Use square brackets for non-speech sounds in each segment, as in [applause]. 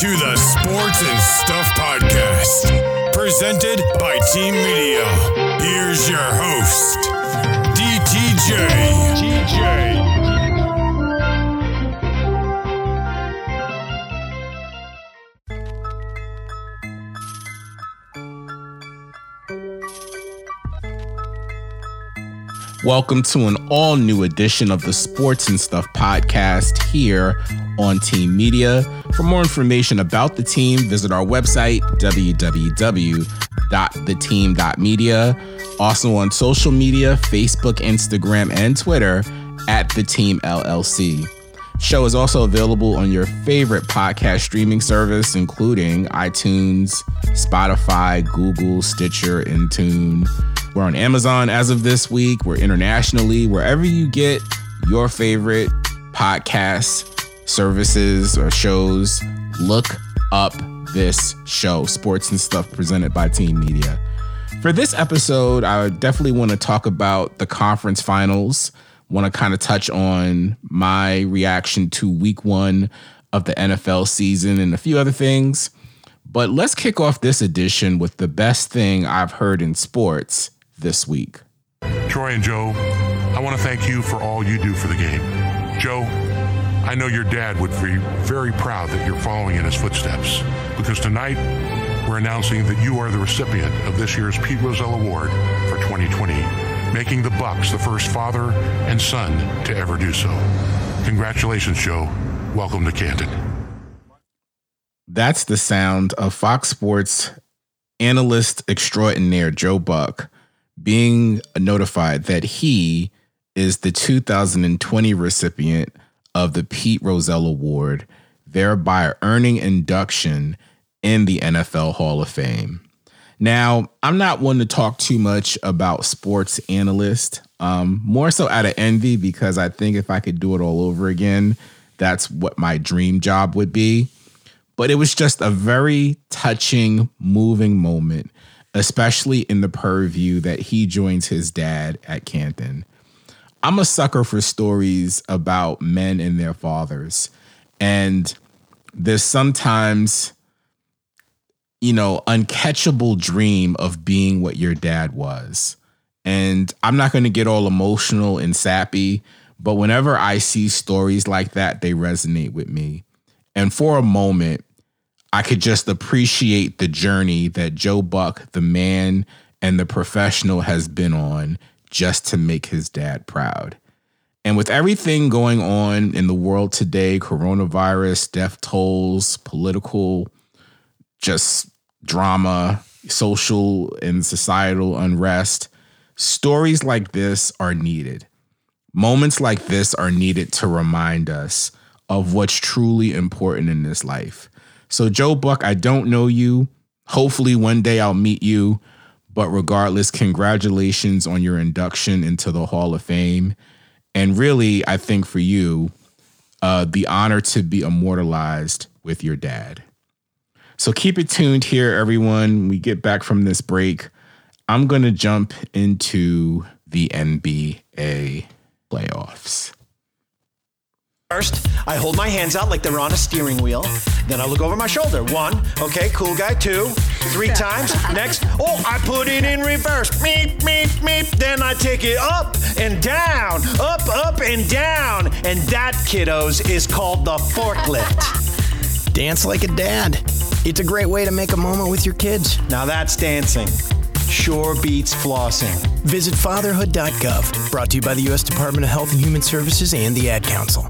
to the Sports and Stuff Podcast, presented by Team Media. Here's your host, DTJ. TJ. Welcome to an all new edition of the Sports and Stuff podcast here on Team Media. For more information about the team, visit our website, www.theteam.media. Also on social media Facebook, Instagram, and Twitter at The Team LLC. Show is also available on your favorite podcast streaming service, including iTunes, Spotify, Google, Stitcher, Intune. We're on Amazon as of this week. We're internationally, wherever you get your favorite podcasts, services, or shows. Look up this show, Sports and Stuff, presented by Team Media. For this episode, I definitely want to talk about the conference finals. Want to kind of touch on my reaction to week one of the NFL season and a few other things. But let's kick off this edition with the best thing I've heard in sports this week. Troy and Joe, I want to thank you for all you do for the game. Joe, I know your dad would be very proud that you're following in his footsteps because tonight we're announcing that you are the recipient of this year's Pete Rozelle Award for 2020, making the Bucks the first father and son to ever do so. Congratulations, Joe. Welcome to Canton. That's the sound of Fox Sports analyst extraordinaire Joe Buck being notified that he is the 2020 recipient of the Pete Rozelle Award, thereby earning induction in the NFL Hall of Fame. Now, I'm not one to talk too much about sports analyst, um, more so out of envy because I think if I could do it all over again, that's what my dream job would be. But it was just a very touching, moving moment especially in the purview that he joins his dad at Canton. I'm a sucker for stories about men and their fathers. And there's sometimes, you know, uncatchable dream of being what your dad was. And I'm not going to get all emotional and sappy, but whenever I see stories like that, they resonate with me. And for a moment, I could just appreciate the journey that Joe Buck, the man and the professional, has been on just to make his dad proud. And with everything going on in the world today coronavirus, death tolls, political, just drama, social and societal unrest stories like this are needed. Moments like this are needed to remind us of what's truly important in this life. So, Joe Buck, I don't know you. Hopefully, one day I'll meet you. But regardless, congratulations on your induction into the Hall of Fame. And really, I think for you, uh, the honor to be immortalized with your dad. So keep it tuned here, everyone. We get back from this break. I'm going to jump into the NBA playoffs. First, I hold my hands out like they're on a steering wheel. Then I look over my shoulder. One, okay, cool guy. Two, three times. [laughs] Next, oh, I put it in reverse. Meep, meep, meep. Then I take it up and down, up, up, and down. And that, kiddos, is called the forklift. Dance like a dad. It's a great way to make a moment with your kids. Now that's dancing. Sure beats flossing. Visit fatherhood.gov. Brought to you by the U.S. Department of Health and Human Services and the Ad Council.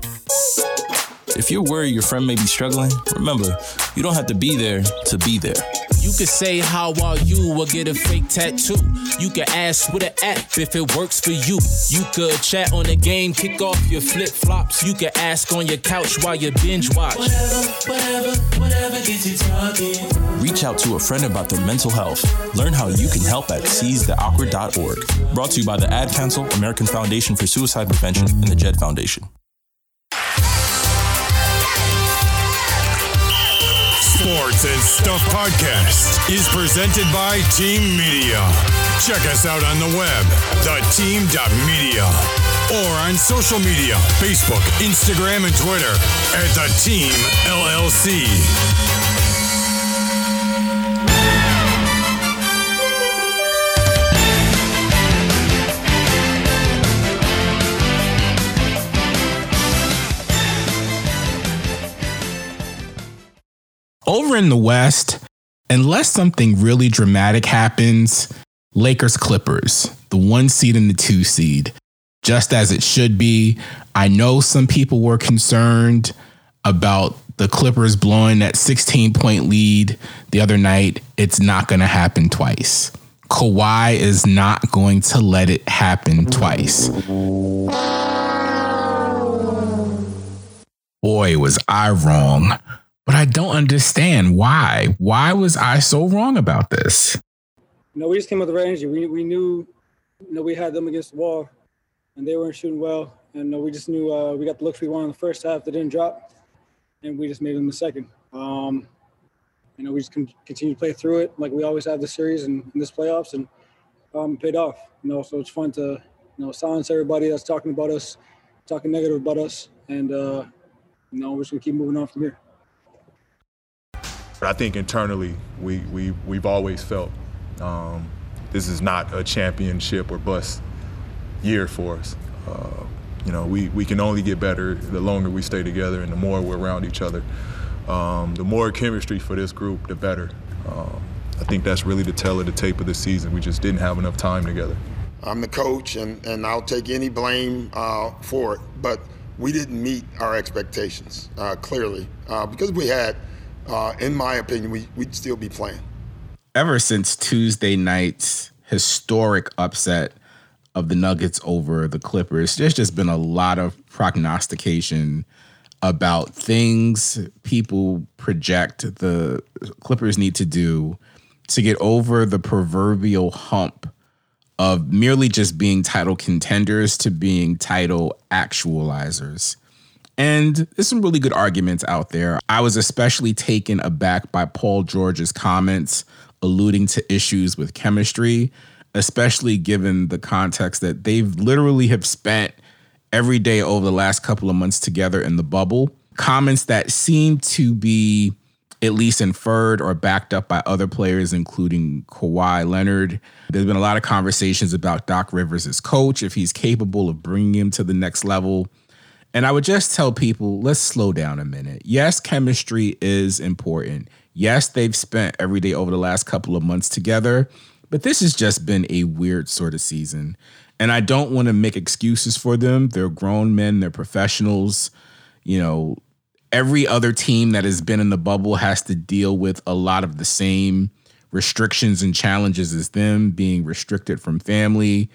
If you're worried your friend may be struggling, remember, you don't have to be there to be there. You can say how are you or get a fake tattoo. You can ask with an app if it works for you. You could chat on the game, kick off your flip flops. You can ask on your couch while you binge watch. Whatever, whatever, whatever gets you talking. Reach out to a friend about their mental health. Learn how you can help at seizetheawkward.org. Brought to you by the Ad Council, American Foundation for Suicide Prevention, and the JED Foundation. Sports and Stuff podcast is presented by Team Media. Check us out on the web, theteam.media, or on social media Facebook, Instagram, and Twitter at The Team LLC. Over in the West, unless something really dramatic happens, Lakers Clippers, the one seed and the two seed, just as it should be. I know some people were concerned about the Clippers blowing that 16 point lead the other night. It's not going to happen twice. Kawhi is not going to let it happen twice. Boy, was I wrong. But I don't understand why. Why was I so wrong about this? You know, we just came with the right energy. We, we knew, you know, we had them against the wall, and they weren't shooting well. And we just knew uh, we got the looks we wanted in the first half that didn't drop, and we just made them the second. Um, you know, we just con- continue to play through it like we always have this series and in this playoffs, and um, paid off. You know, so it's fun to you know silence everybody that's talking about us, talking negative about us, and uh, you know, we're just gonna keep moving on from here. I think internally we, we, we've always felt um, this is not a championship or bust year for us. Uh, you know, we, we can only get better the longer we stay together and the more we're around each other. Um, the more chemistry for this group, the better. Um, I think that's really the tell of the tape of the season. We just didn't have enough time together. I'm the coach, and, and I'll take any blame uh, for it. But we didn't meet our expectations, uh, clearly, uh, because we had – uh, in my opinion, we, we'd still be playing. Ever since Tuesday night's historic upset of the Nuggets over the Clippers, there's just been a lot of prognostication about things people project the Clippers need to do to get over the proverbial hump of merely just being title contenders to being title actualizers. And there's some really good arguments out there. I was especially taken aback by Paul George's comments alluding to issues with chemistry, especially given the context that they've literally have spent every day over the last couple of months together in the bubble. Comments that seem to be at least inferred or backed up by other players, including Kawhi Leonard. There's been a lot of conversations about Doc Rivers coach, if he's capable of bringing him to the next level. And I would just tell people, let's slow down a minute. Yes, chemistry is important. Yes, they've spent every day over the last couple of months together, but this has just been a weird sort of season. And I don't want to make excuses for them. They're grown men, they're professionals. You know, every other team that has been in the bubble has to deal with a lot of the same restrictions and challenges as them, being restricted from family,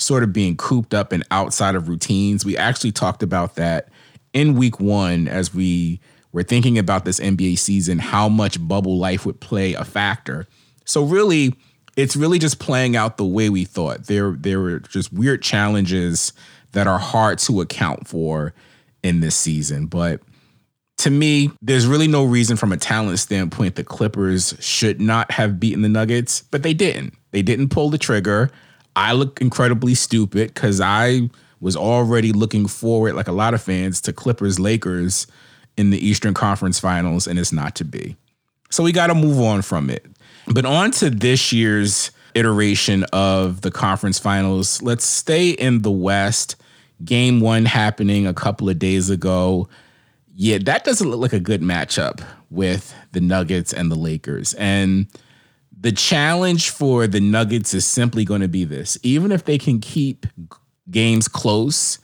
sort of being cooped up and outside of routines. We actually talked about that in week one as we were thinking about this NBA season, how much bubble life would play a factor. So really, it's really just playing out the way we thought. There, there were just weird challenges that are hard to account for in this season. But to me, there's really no reason from a talent standpoint the Clippers should not have beaten the Nuggets, but they didn't. They didn't pull the trigger. I look incredibly stupid because I was already looking forward, like a lot of fans, to Clippers Lakers in the Eastern Conference Finals, and it's not to be. So we got to move on from it. But on to this year's iteration of the conference finals. Let's stay in the West. Game one happening a couple of days ago. Yeah, that doesn't look like a good matchup with the Nuggets and the Lakers. And the challenge for the Nuggets is simply going to be this. Even if they can keep games close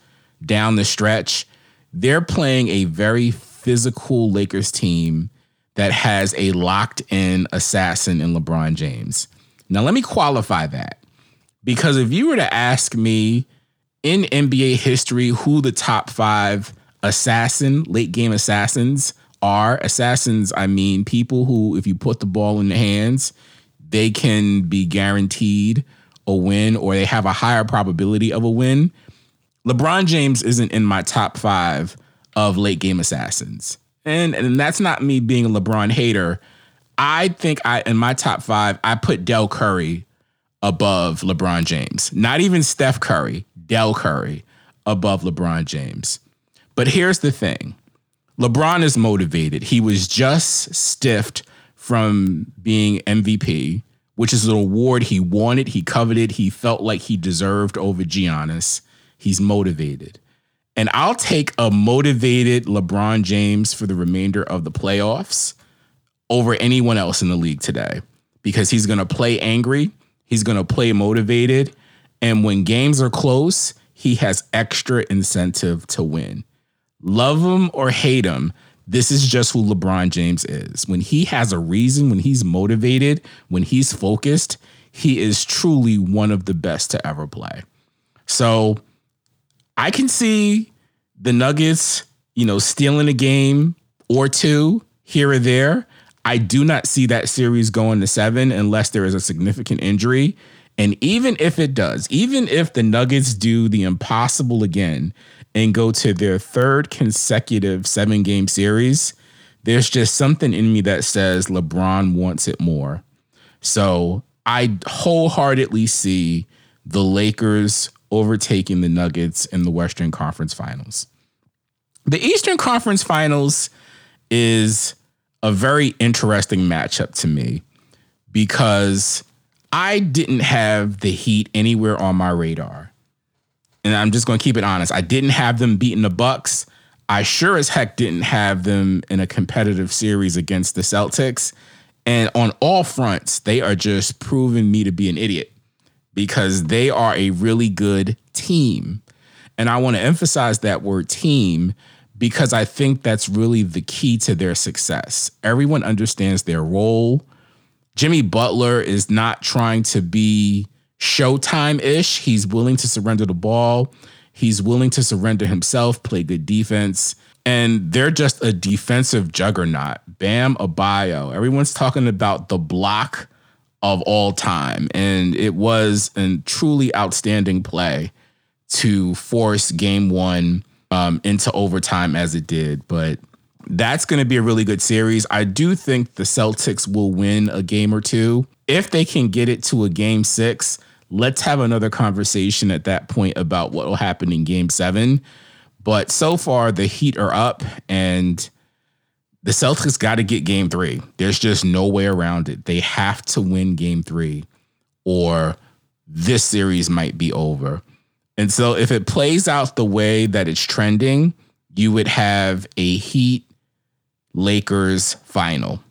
down the stretch, they're playing a very physical Lakers team that has a locked in assassin in LeBron James. Now, let me qualify that because if you were to ask me in NBA history who the top five assassin, late game assassins are, assassins, I mean people who, if you put the ball in the hands, they can be guaranteed a win or they have a higher probability of a win. LeBron James isn't in my top five of late game assassins. And, and that's not me being a LeBron hater. I think I in my top five, I put Dell Curry above LeBron James. Not even Steph Curry, Dell Curry above LeBron James. But here's the thing. LeBron is motivated. He was just stiffed from being MVP, which is an award he wanted, he coveted, he felt like he deserved over Giannis. He's motivated. And I'll take a motivated LeBron James for the remainder of the playoffs over anyone else in the league today because he's going to play angry, he's going to play motivated, and when games are close, he has extra incentive to win. Love him or hate him, this is just who LeBron James is. When he has a reason, when he's motivated, when he's focused, he is truly one of the best to ever play. So I can see the Nuggets, you know, stealing a game or two here or there. I do not see that series going to seven unless there is a significant injury. And even if it does, even if the Nuggets do the impossible again and go to their third consecutive seven game series, there's just something in me that says LeBron wants it more. So I wholeheartedly see the Lakers overtaking the Nuggets in the Western Conference Finals. The Eastern Conference Finals is a very interesting matchup to me because I didn't have the Heat anywhere on my radar and I'm just going to keep it honest. I didn't have them beating the Bucks. I sure as heck didn't have them in a competitive series against the Celtics. And on all fronts, they are just proving me to be an idiot because they are a really good team. And I want to emphasize that word team because I think that's really the key to their success. Everyone understands their role. Jimmy Butler is not trying to be Showtime ish. He's willing to surrender the ball. He's willing to surrender himself, play good defense. And they're just a defensive juggernaut. Bam Adebayo. Everyone's talking about the block of all time. And it was a truly outstanding play to force game one um, into overtime as it did. But that's going to be a really good series. I do think the Celtics will win a game or two. If they can get it to a game six, let's have another conversation at that point about what will happen in game seven. But so far, the Heat are up and the Celtics got to get game three. There's just no way around it. They have to win game three or this series might be over. And so if it plays out the way that it's trending, you would have a Heat Lakers final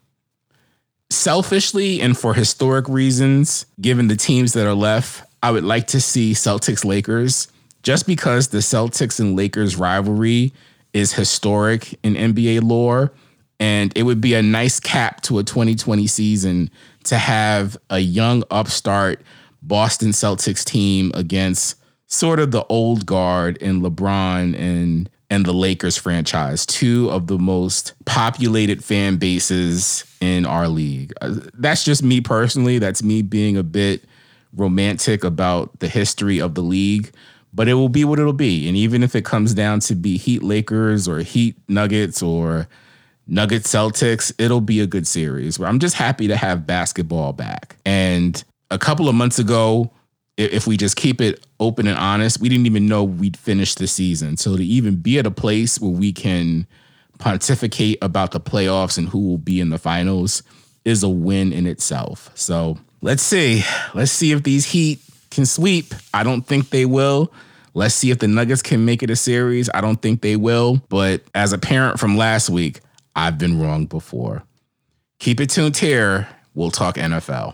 selfishly and for historic reasons, given the teams that are left, I would like to see Celtics Lakers just because the Celtics and Lakers rivalry is historic in NBA lore. And it would be a nice cap to a 2020 season to have a young upstart Boston Celtics team against sort of the old guard in LeBron and and the Lakers franchise, two of the most populated fan bases in our league. Uh, that's just me personally. That's me being a bit romantic about the history of the league, but it will be what it'll be. And even if it comes down to be Heat Lakers or Heat Nuggets or Nugget Celtics, it'll be a good series. I'm just happy to have basketball back. And a couple of months ago, if we just keep it open and honest, we didn't even know we'd finish the season. So to even be at a place where we can pontificate about the playoffs and who will be in the finals is a win in itself. So let's see. Let's see if these Heat can sweep. I don't think they will. Let's see if the Nuggets can make it a series. I don't think they will. But as a parent from last week, I've been wrong before. Keep it tuned here. We'll talk NFL.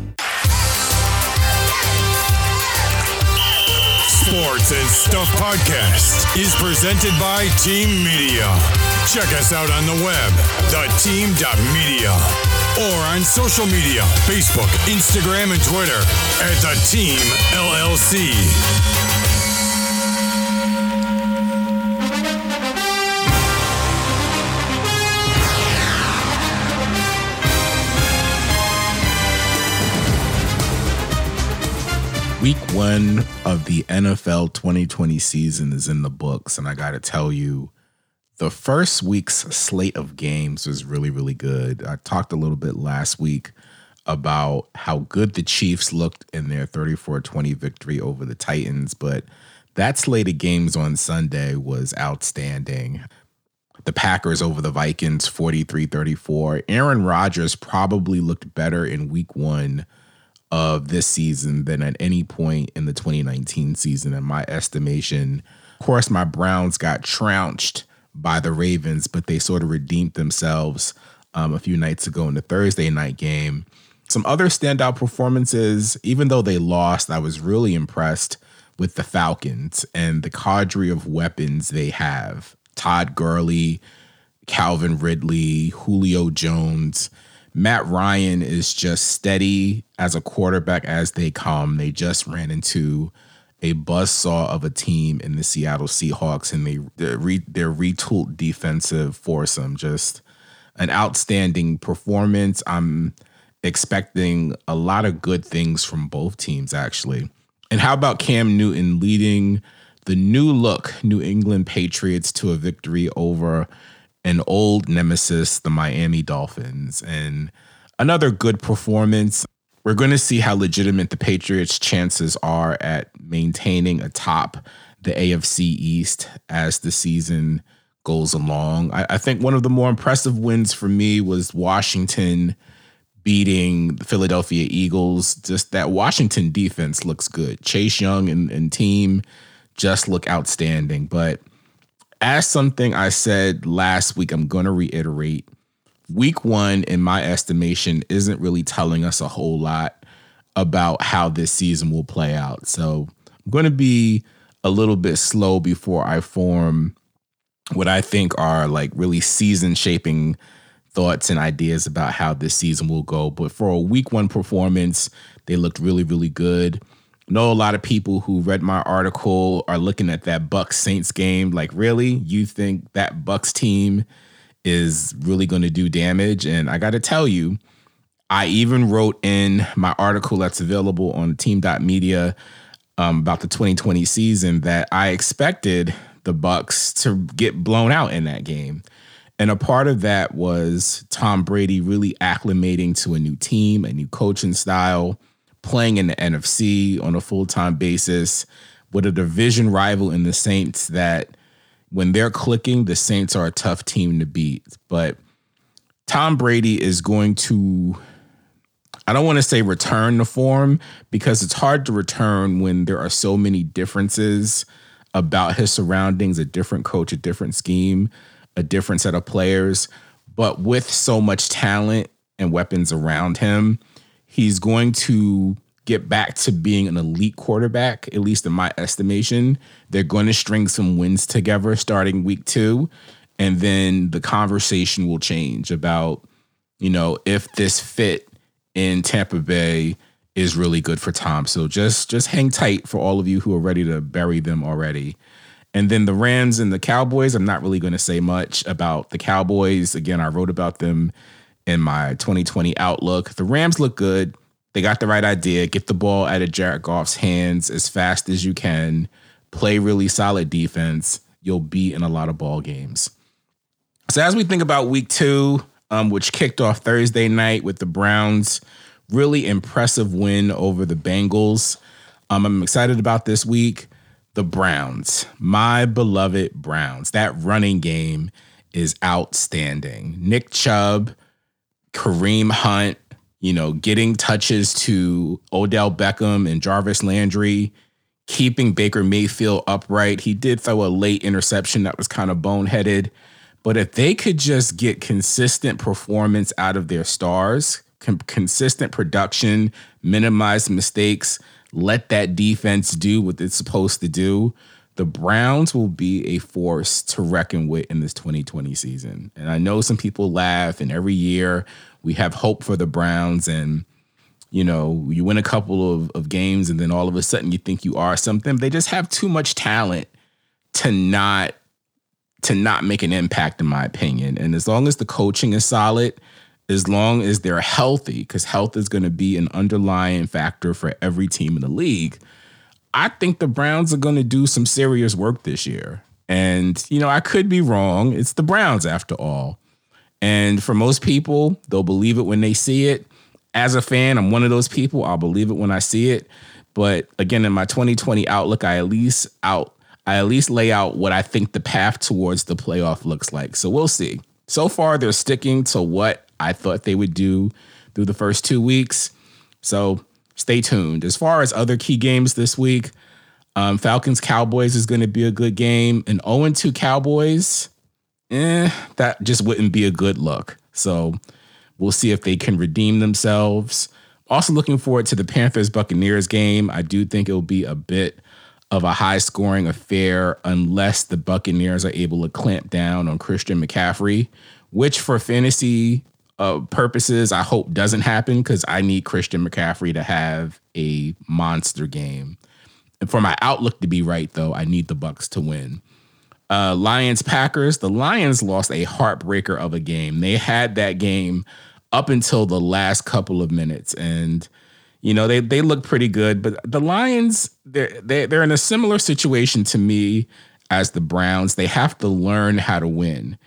Sports and Stuff Podcast is presented by Team Media. Check us out on the web, theteam.media, or on social media Facebook, Instagram, and Twitter at The Team LLC. Week one of the NFL 2020 season is in the books, and I got to tell you, the first week's slate of games was really, really good. I talked a little bit last week about how good the Chiefs looked in their 34 20 victory over the Titans, but that slate of games on Sunday was outstanding. The Packers over the Vikings 43 34. Aaron Rodgers probably looked better in week one of this season than at any point in the 2019 season, in my estimation. Of course, my Browns got trounced by the Ravens, but they sort of redeemed themselves um, a few nights ago in the Thursday night game. Some other standout performances, even though they lost, I was really impressed with the Falcons and the cadre of weapons they have. Todd Gurley, Calvin Ridley, Julio Jones. Matt Ryan is just steady as a quarterback as they come. They just ran into a buzzsaw of a team in the Seattle Seahawks, and they their, re, retooled defensive foursome. Just an outstanding performance. I'm expecting a lot of good things from both teams, actually. And how about Cam Newton leading the new look New England Patriots to a victory over an old nemesis, the Miami Dolphins, and another good performance. We're going to see how legitimate the Patriots' chances are at maintaining atop the AFC East as the season goes along. I, I think one of the more impressive wins for me was Washington beating the Philadelphia Eagles. Just that Washington defense looks good. Chase Young and, and team just look outstanding. But as something I said last week, I'm going to reiterate. Week one, in my estimation, isn't really telling us a whole lot about how this season will play out. So I'm going to be a little bit slow before I form what I think are like really season shaping thoughts and ideas about how this season will go. But for a week one performance, they looked really, really good know a lot of people who read my article are looking at that Bucs Saints game like, really? You think that Bucs team is really going to do damage? And I got to tell you, I even wrote in my article that's available on team.media um, about the 2020 season that I expected the Bucs to get blown out in that game. And a part of that was Tom Brady really acclimating to a new team, a new coaching style playing in the NFC on a full time basis with a division rival in the Saints that when they're clicking, the Saints are a tough team to beat. But Tom Brady is going to, I don't want to say return the form because it's hard to return when there are so many differences about his surroundings a different coach, a different scheme, a different set of players. But with so much talent and weapons around him, he's going to get back to being an elite quarterback, at least in my estimation. They're going to string some wins together starting week two. And then the conversation will change about, you know, if this fit in Tampa Bay is really good for Tom. So just just hang tight for all of you who are ready to bury them already. And then the Rams and the Cowboys, I'm not really going to say much about the Cowboys. Again, I wrote about them in my 2020 outlook. The Rams look good. They got the right idea. Get the ball out of Jared Goff's hands as fast as you can. Play really solid defense. You'll be in a lot of ball games. So as we think about week two, um, which kicked off Thursday night with the Browns, really impressive win over the Bengals. Um, I'm excited about this week. The Browns, my beloved Browns, that running game is outstanding. Nick Chubb, Kareem Hunt, you know, getting touches to Odell Beckham and Jarvis Landry, keeping Baker Mayfield upright. He did throw a late interception that was kind of boneheaded. But if they could just get consistent performance out of their stars, consistent production, minimize mistakes, let that defense do what it's supposed to do, the Browns will be a force to reckon with in this 2020 season. And I know some people laugh, and every year we have hope for the Browns. And, you know, you win a couple of, of games, and then all of a sudden you think you are something. They just have too much talent to not to not make an impact in my opinion and as long as the coaching is solid as long as they're healthy because health is going to be an underlying factor for every team in the league I think the Browns are going to do some serious work this year. And, you know, I could be wrong. It's the Browns after all. And for most people, they'll believe it when they see it. As a fan, I'm one of those people. I'll believe it when I see it. But again, in my 2020 outlook, I at least out I at least lay out what I think the path towards the playoff looks like. So we'll see. So far, they're sticking to what I thought they would do through the first two weeks. So stay tuned. As far as other key games this week, um, Falcons Cowboys is going to be a good game. And 0 2 Cowboys, eh, that just wouldn't be a good look. So we'll see if they can redeem themselves. Also, looking forward to the Panthers Buccaneers game. I do think it'll be a bit of a high scoring affair unless the Buccaneers are able to clamp down on Christian McCaffrey, which for fantasy uh, purposes, I hope doesn't happen because I need Christian McCaffrey to have a monster game. And for my outlook to be right, though, I need the Bucs to win. Uh, Lions Packers. The Lions lost a heartbreaker of a game. They had that game up until the last couple of minutes, and you know they they look pretty good. But the Lions, they're they, they're in a similar situation to me as the Browns. They have to learn how to win.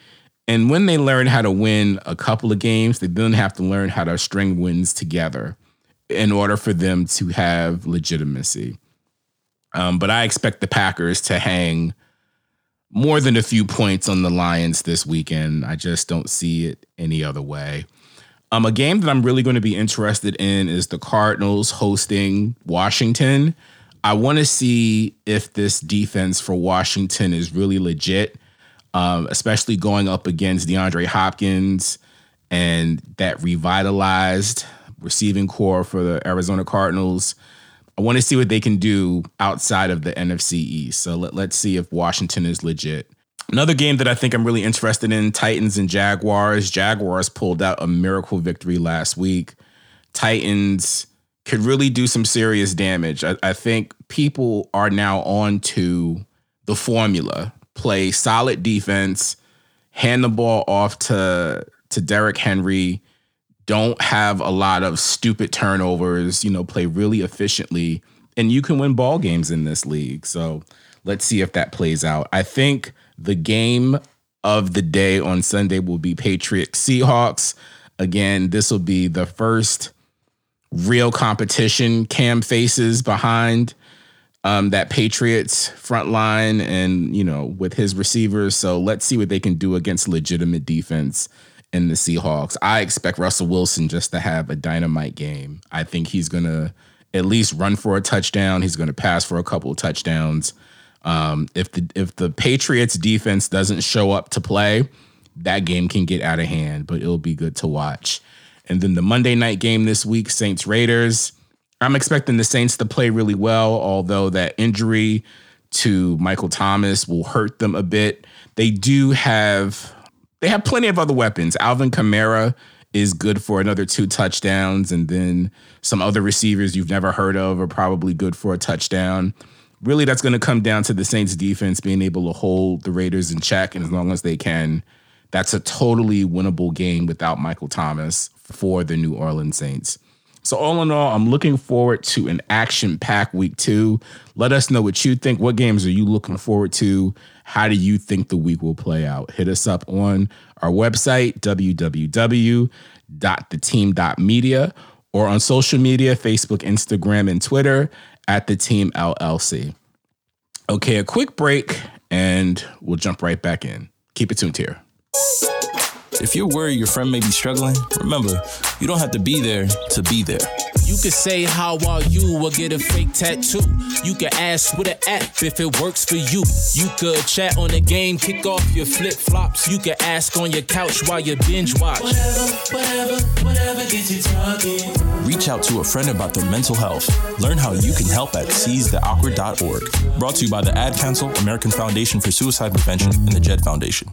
And when they learn how to win a couple of games, they then have to learn how to string wins together in order for them to have legitimacy. Um, but I expect the Packers to hang more than a few points on the Lions this weekend. I just don't see it any other way. Um, a game that I'm really going to be interested in is the Cardinals hosting Washington. I want to see if this defense for Washington is really legit um, especially going up against DeAndre Hopkins and that revitalized receiving corps for the Arizona Cardinals. I want to see what they can do outside of the NFC East. So let, let's see if Washington is legit. Another game that I think I'm really interested in Titans and Jaguars. Jaguars pulled out a miracle victory last week. Titans could really do some serious damage. I, I think people are now on to the formula play solid defense, hand the ball off to to Derrick Henry, don't have a lot of stupid turnovers, you know, play really efficiently, and you can win ball games in this league. So let's see if that plays out. I think the game of the day on Sunday will be Patriots Seahawks. Again, this will be the first real competition Cam faces behind um, that Patriots front line and, you know, with his receivers. So let's see what they can do against legitimate defense in the Seahawks. I expect Russell Wilson just to have a dynamite game. I think he's going to at least run for a touchdown. He's going to pass for a couple of touchdowns. Um, if the if the Patriots defense doesn't show up to play, that game can get out of hand, but it'll be good to watch. And then the Monday night game this week, Saints Raiders. I'm expecting the Saints to play really well, although that injury to Michael Thomas will hurt them a bit. They do have they have plenty of other weapons. Alvin Kamara is good for another two touchdowns, and then some other receivers you've never heard of are probably good for a touchdown. Really, that's going to come down to the Saints defense being able to hold the Raiders in check, and as long as they can, that's a totally winnable game without Michael Thomas for the New Orleans Saints. So, all in all, I'm looking forward to an action packed week two. Let us know what you think. What games are you looking forward to? How do you think the week will play out? Hit us up on our website, www.theteam.media, or on social media Facebook, Instagram, and Twitter at the Team LLC. Okay, a quick break, and we'll jump right back in. Keep it tuned here. If you're worried your friend may be struggling, remember, you don't have to be there to be there. You can say how are you or get a fake tattoo. You can ask with an app if it works for you. You could chat on the game, kick off your flip flops. You can ask on your couch while you binge watch. Whatever, whatever, whatever gets you talking. Reach out to a friend about their mental health. Learn how you can help at seizetheawkward.org. Brought to you by the Ad Council, American Foundation for Suicide Prevention, and the JED Foundation.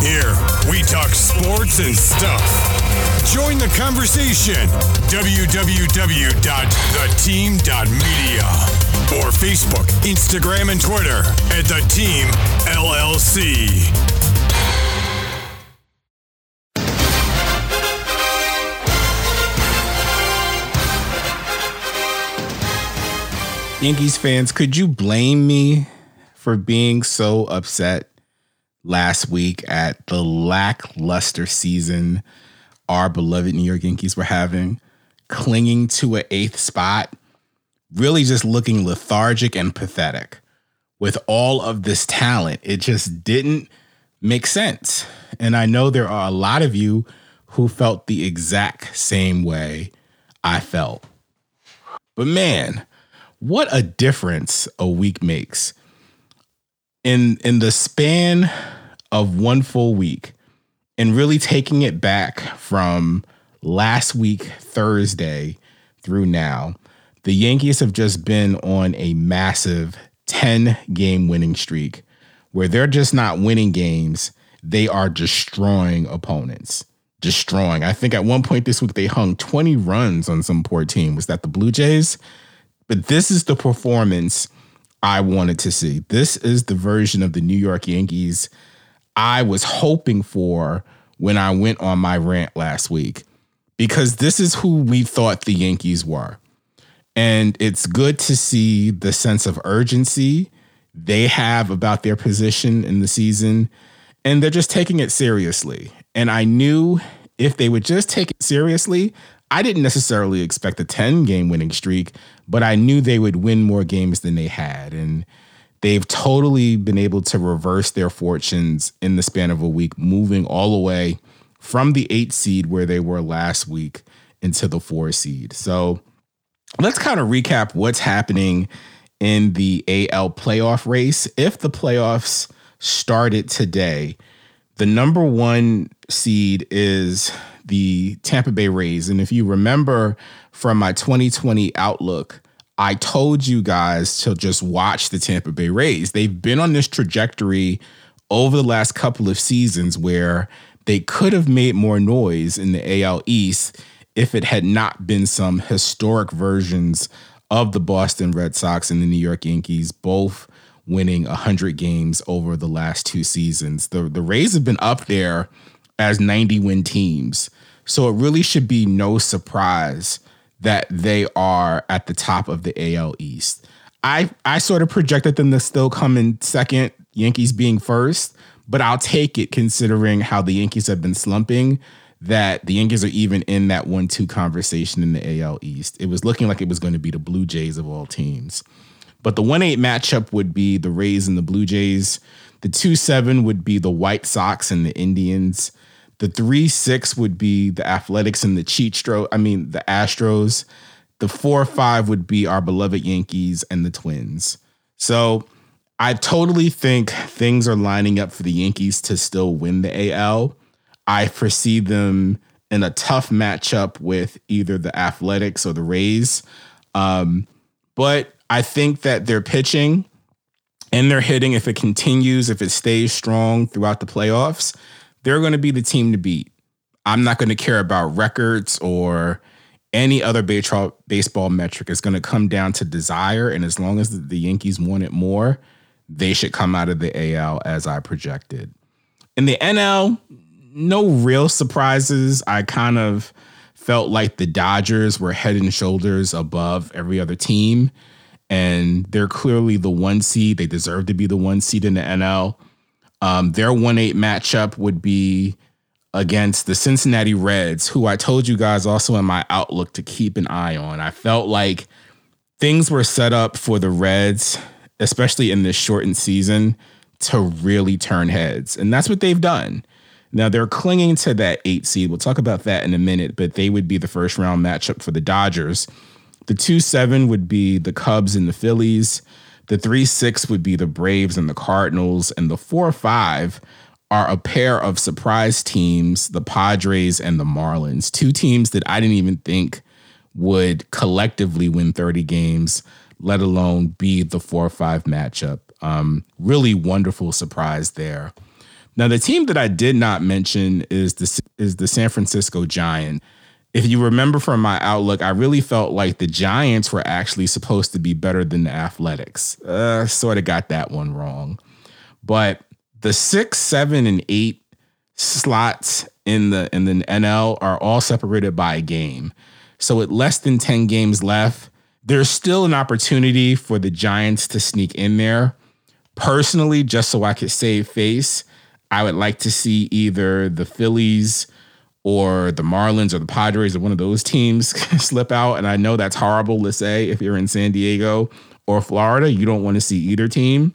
Here, we talk sports and stuff. Join the conversation. www.theteam.media or Facebook, Instagram, and Twitter at The Team LLC. Yankees fans, could you blame me for being so upset last week at the lackluster season our beloved New York Yankees were having, clinging to an eighth spot, really just looking lethargic and pathetic. With all of this talent, it just didn't make sense. And I know there are a lot of you who felt the exact same way I felt. But man, what a difference a week makes. In in the span of one full week and really taking it back from last week Thursday through now, the Yankees have just been on a massive 10 game winning streak where they're just not winning games, they are destroying opponents. Destroying. I think at one point this week they hung 20 runs on some poor team. Was that the Blue Jays? But this is the performance I wanted to see. This is the version of the New York Yankees I was hoping for when I went on my rant last week, because this is who we thought the Yankees were. And it's good to see the sense of urgency they have about their position in the season. And they're just taking it seriously. And I knew if they would just take it seriously, I didn't necessarily expect a 10 game winning streak, but I knew they would win more games than they had. And they've totally been able to reverse their fortunes in the span of a week, moving all the way from the eight seed where they were last week into the four seed. So let's kind of recap what's happening in the AL playoff race. If the playoffs started today, the number one seed is the Tampa Bay Rays. And if you remember from my 2020 outlook, I told you guys to just watch the Tampa Bay Rays. They've been on this trajectory over the last couple of seasons where they could have made more noise in the AL East if it had not been some historic versions of the Boston Red Sox and the New York Yankees, both winning 100 games over the last two seasons. The, the Rays have been up there as 90 win teams. So it really should be no surprise that they are at the top of the AL East. I I sort of projected them to still come in second, Yankees being first, but I'll take it considering how the Yankees have been slumping that the Yankees are even in that 1-2 conversation in the AL East. It was looking like it was going to be the Blue Jays of all teams. But the 1-8 matchup would be the Rays and the Blue Jays. The 2-7 would be the White Sox and the Indians. The three six would be the Athletics and the Cheat Cheatstro. I mean the Astros. The four five would be our beloved Yankees and the Twins. So I totally think things are lining up for the Yankees to still win the AL. I foresee them in a tough matchup with either the Athletics or the Rays. Um, but I think that their pitching and their hitting, if it continues, if it stays strong throughout the playoffs, they're going to be the team to beat. I'm not going to care about records or any other baseball metric. It's going to come down to desire, and as long as the Yankees want it more, they should come out of the AL as I projected. In the NL, no real surprises. I kind of felt like the Dodgers were head and shoulders above every other team. And they're clearly the one seed. They deserve to be the one seed in the NL. Um, their 1 8 matchup would be against the Cincinnati Reds, who I told you guys also in my outlook to keep an eye on. I felt like things were set up for the Reds, especially in this shortened season, to really turn heads. And that's what they've done. Now they're clinging to that eight seed. We'll talk about that in a minute, but they would be the first round matchup for the Dodgers. The 2 7 would be the Cubs and the Phillies. The 3 6 would be the Braves and the Cardinals. And the 4 5 are a pair of surprise teams, the Padres and the Marlins, two teams that I didn't even think would collectively win 30 games, let alone be the 4 5 matchup. Um, really wonderful surprise there. Now, the team that I did not mention is the, is the San Francisco Giant. If you remember from my outlook, I really felt like the Giants were actually supposed to be better than the Athletics. Uh, sort of got that one wrong. But the six, seven, and eight slots in the in the NL are all separated by a game. So with less than 10 games left, there's still an opportunity for the Giants to sneak in there. Personally, just so I could save face, I would like to see either the Phillies or the Marlins or the Padres or one of those [laughs] teams [laughs] slip out. And I know that's horrible to say if you're in San Diego or Florida, you don't want to see either team.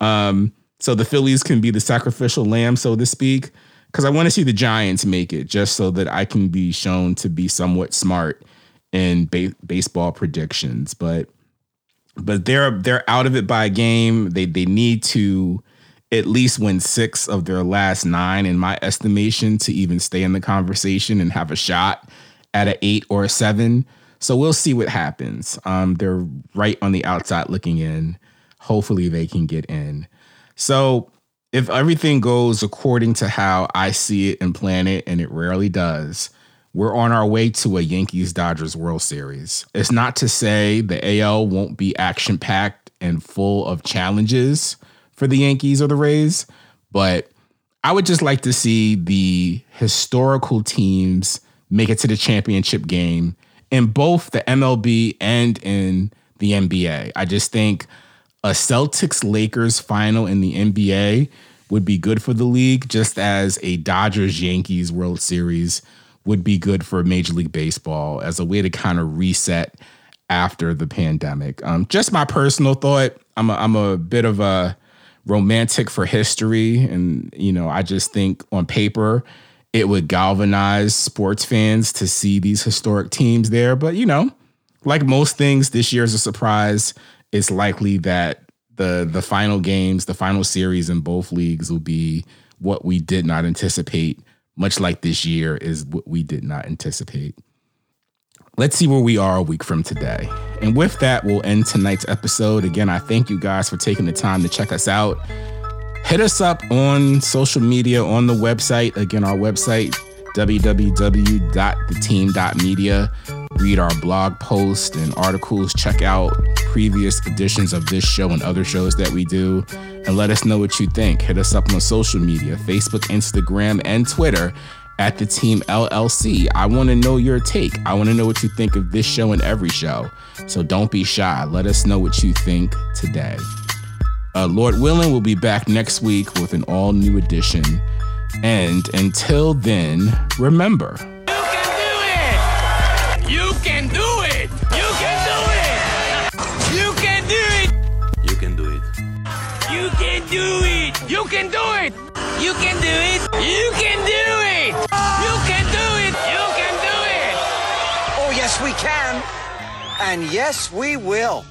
Um, so the Phillies can be the sacrificial lamb, so to speak, because I want to see the Giants make it just so that I can be shown to be somewhat smart in ba- baseball predictions. But but they're they're out of it by a game. They they need to at least win six of their last nine, in my estimation, to even stay in the conversation and have a shot at an eight or a seven. So we'll see what happens. Um, they're right on the outside looking in. Hopefully they can get in. So if everything goes according to how I see it and plan it, and it rarely does, we're on our way to a Yankees Dodgers World Series. It's not to say the AL won't be action packed and full of challenges for the Yankees or the Rays, but I would just like to see the historical teams make it to the championship game in both the MLB and in the NBA. I just think a Celtics Lakers final in the NBA would be good for the league, just as a Dodgers Yankees World Series would be good for Major League Baseball as a way to kind of reset after the pandemic. Um, just my personal thought. I'm a, I'm a bit of a romantic for history, and you know, I just think on paper it would galvanize sports fans to see these historic teams there. But you know, like most things, this year's a surprise it's likely that the the final games, the final series in both leagues will be what we did not anticipate, much like this year is what we did not anticipate. Let's see where we are a week from today. And with that, we'll end tonight's episode. Again, I thank you guys for taking the time to check us out. Hit us up on social media, on the website. Again, our website, www.theteam.media. Read our blog posts and articles. Check out previous editions of this show and other shows that we do. And let us know what you think. Hit us up on social media Facebook, Instagram, and Twitter at the team LLC. I want to know your take. I want to know what you think of this show and every show. So don't be shy. Let us know what you think today. Uh, Lord willing, we'll be back next week with an all new edition. And until then, remember. You can do it! You can do it! You can do it! You can do it. You can do it! You can do it! You can do it! You can do it! Yes, we can. And yes, we will.